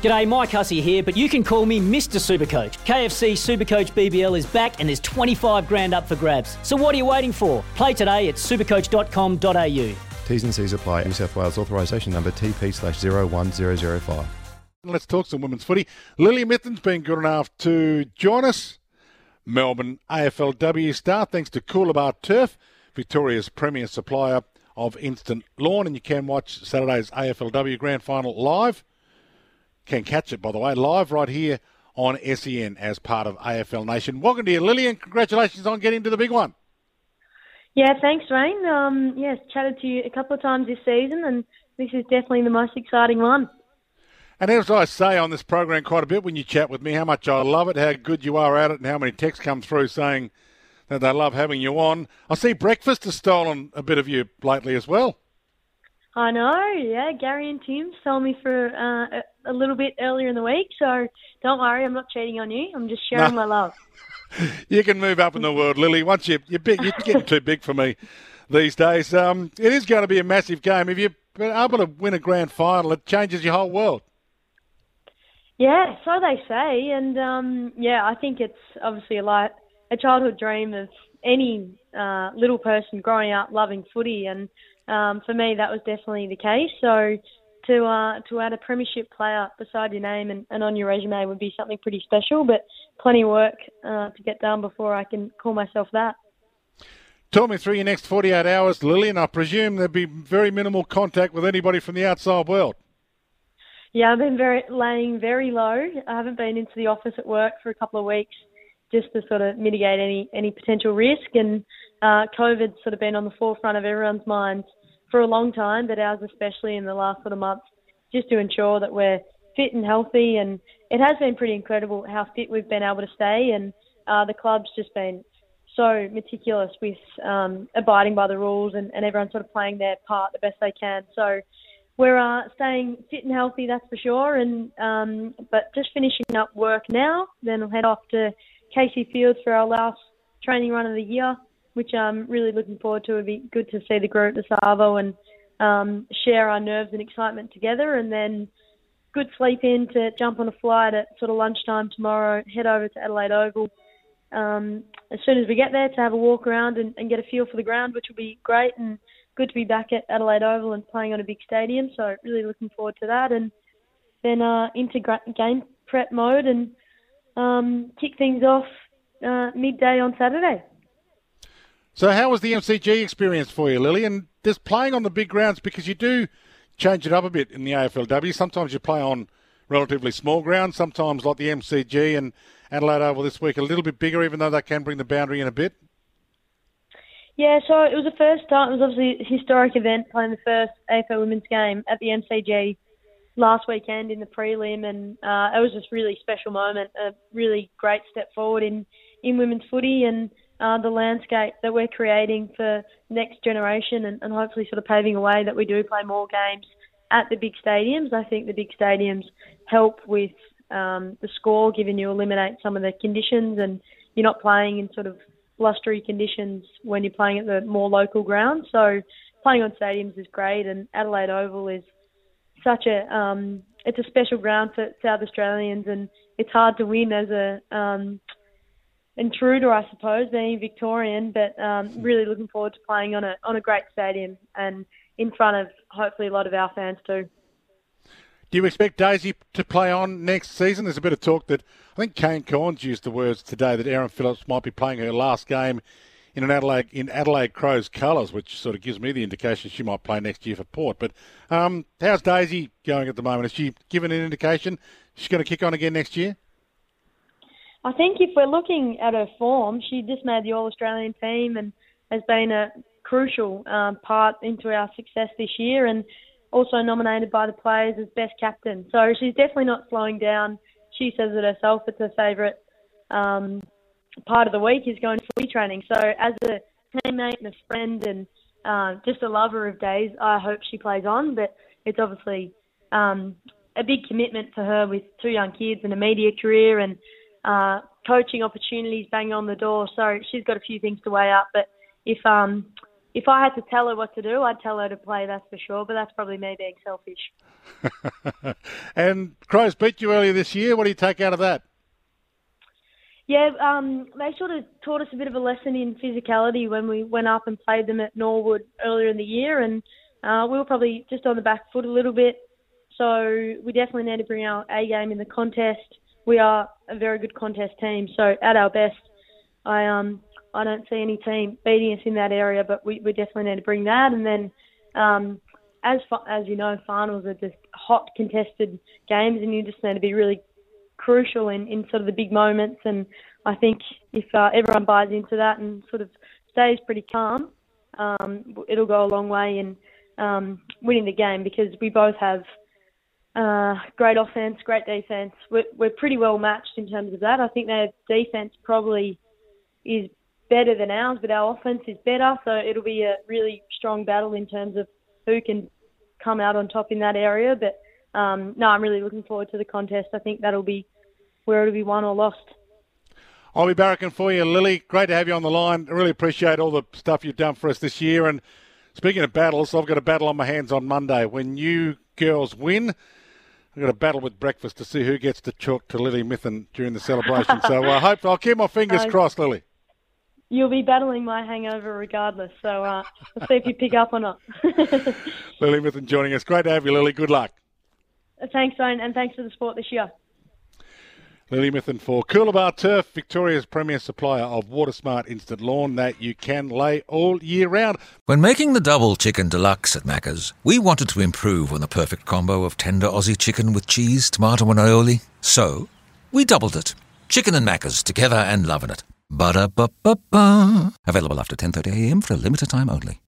G'day, Mike Hussey here, but you can call me Mr. Supercoach. KFC Supercoach BBL is back and there's 25 grand up for grabs. So what are you waiting for? Play today at supercoach.com.au. T's and C's apply. New South Wales authorisation number TP slash 01005. Let's talk some women's footy. Lily Mithen's been good enough to join us. Melbourne AFLW star, thanks to Coolabah Turf, Victoria's premier supplier of instant lawn. And you can watch Saturday's AFLW Grand Final live can catch it, by the way, live right here on SEN as part of AFL Nation. Welcome to you, Lillian. Congratulations on getting to the big one. Yeah, thanks, Rain. Um, yes, chatted to you a couple of times this season, and this is definitely the most exciting one. And as I say on this program quite a bit when you chat with me, how much I love it, how good you are at it, and how many texts come through saying that they love having you on. I see breakfast has stolen a bit of you lately as well. I know, yeah. Gary and Tim stole me for uh, a, little bit earlier in the week, so don't worry, I'm not cheating on you. I'm just sharing my love. you can move up in the world, Lily. Once you you're big, you're getting too big for me these days. Um, it is going to be a massive game. If you're able to win a grand final, it changes your whole world. Yeah, so they say, and um, yeah, I think it's obviously a like a childhood dream of any uh, little person growing up loving footy and um, for me, that was definitely the case. So to uh, to add a premiership player beside your name and, and on your resume would be something pretty special, but plenty of work uh, to get done before I can call myself that. Talk me through your next 48 hours, Lillian. I presume there'll be very minimal contact with anybody from the outside world. Yeah, I've been very laying very low. I haven't been into the office at work for a couple of weeks just to sort of mitigate any any potential risk. And uh, COVID's sort of been on the forefront of everyone's minds for a long time, but ours especially in the last sort of months, just to ensure that we're fit and healthy. And it has been pretty incredible how fit we've been able to stay. And uh, the club's just been so meticulous with um, abiding by the rules and, and everyone sort of playing their part the best they can. So we're uh, staying fit and healthy, that's for sure. And um, but just finishing up work now, then I'll head off to Casey Fields for our last training run of the year which I'm really looking forward to. It'd be good to see the group, the Savo, and um, share our nerves and excitement together. And then good sleep in to jump on a flight at sort of lunchtime tomorrow, head over to Adelaide Oval. Um, as soon as we get there, to have a walk around and, and get a feel for the ground, which will be great and good to be back at Adelaide Oval and playing on a big stadium. So really looking forward to that. And then uh, into game prep mode and um, kick things off uh, midday on Saturday. So, how was the MCG experience for you, Lily? And just playing on the big grounds because you do change it up a bit in the AFLW. Sometimes you play on relatively small grounds, sometimes like the MCG and Adelaide Oval this week, a little bit bigger, even though they can bring the boundary in a bit. Yeah, so it was the first time. It was obviously a historic event playing the first AFL women's game at the MCG last weekend in the prelim, and uh, it was just really special moment, a really great step forward in in women's footy, and uh, the landscape that we're creating for next generation and, and hopefully sort of paving a way that we do play more games at the big stadiums. I think the big stadiums help with um, the score, given you eliminate some of the conditions and you're not playing in sort of blustery conditions when you're playing at the more local ground. So playing on stadiums is great, and Adelaide Oval is such a um, it's a special ground for South Australians, and it's hard to win as a um, intruder, I suppose, being Victorian, but um, really looking forward to playing on a on a great stadium and in front of hopefully a lot of our fans too. Do you expect Daisy to play on next season? There's a bit of talk that I think Kane Cornes used the words today that Erin Phillips might be playing her last game in an Adelaide in Adelaide Crows colours, which sort of gives me the indication she might play next year for Port. But um, how's Daisy going at the moment? Has she given an indication she's going to kick on again next year? I think if we're looking at her form, she just made the All Australian team and has been a crucial um, part into our success this year. And also nominated by the players as best captain. So she's definitely not slowing down. She says it herself. It's her favourite um, part of the week is going for training. So as a teammate and a friend and uh, just a lover of days, I hope she plays on. But it's obviously um, a big commitment for her with two young kids and a media career and uh, coaching opportunities banging on the door. So she's got a few things to weigh up. But if um, if I had to tell her what to do, I'd tell her to play. That's for sure. But that's probably me being selfish. and Crows beat you earlier this year. What do you take out of that? Yeah, um, they sort of taught us a bit of a lesson in physicality when we went up and played them at Norwood earlier in the year, and uh, we were probably just on the back foot a little bit. So we definitely need to bring our A game in the contest. We are a very good contest team, so at our best, I um I don't see any team beating us in that area, but we, we definitely need to bring that. And then, um, as as you know, finals are just hot contested games, and you just need to be really crucial in, in sort of the big moments. And I think if uh, everyone buys into that and sort of stays pretty calm, um, it'll go a long way in um, winning the game because we both have uh, great offense, great defense. We're, we're pretty well matched in terms of that. I think their defense probably is better than ours, but our offense is better. So it'll be a really strong battle in terms of who can come out on top in that area. But um, no, I'm really looking forward to the contest. I think that'll be where it'll be won or lost. I'll be barracking for you, Lily. Great to have you on the line. I really appreciate all the stuff you've done for us this year. And speaking of battles, I've got a battle on my hands on Monday. When you girls win, I've got a battle with breakfast to see who gets to chalk to Lily Mithen during the celebration. so I hope I'll keep my fingers uh, crossed, Lily. You'll be battling my hangover regardless. So uh, we'll see if you pick up or not. Lily Mithen joining us. Great to have you, Lily. Good luck. Thanks, Owen, and thanks for the support this year. Lily Mithen for Coolabah Turf, Victoria's premier supplier of WaterSmart Instant Lawn that you can lay all year round. When making the double chicken deluxe at Macca's, we wanted to improve on the perfect combo of tender Aussie chicken with cheese, tomato, and aioli. So, we doubled it. Chicken and Macca's together and loving it. Ba-da-ba-ba-ba. Available after 10.30am for a limited time only.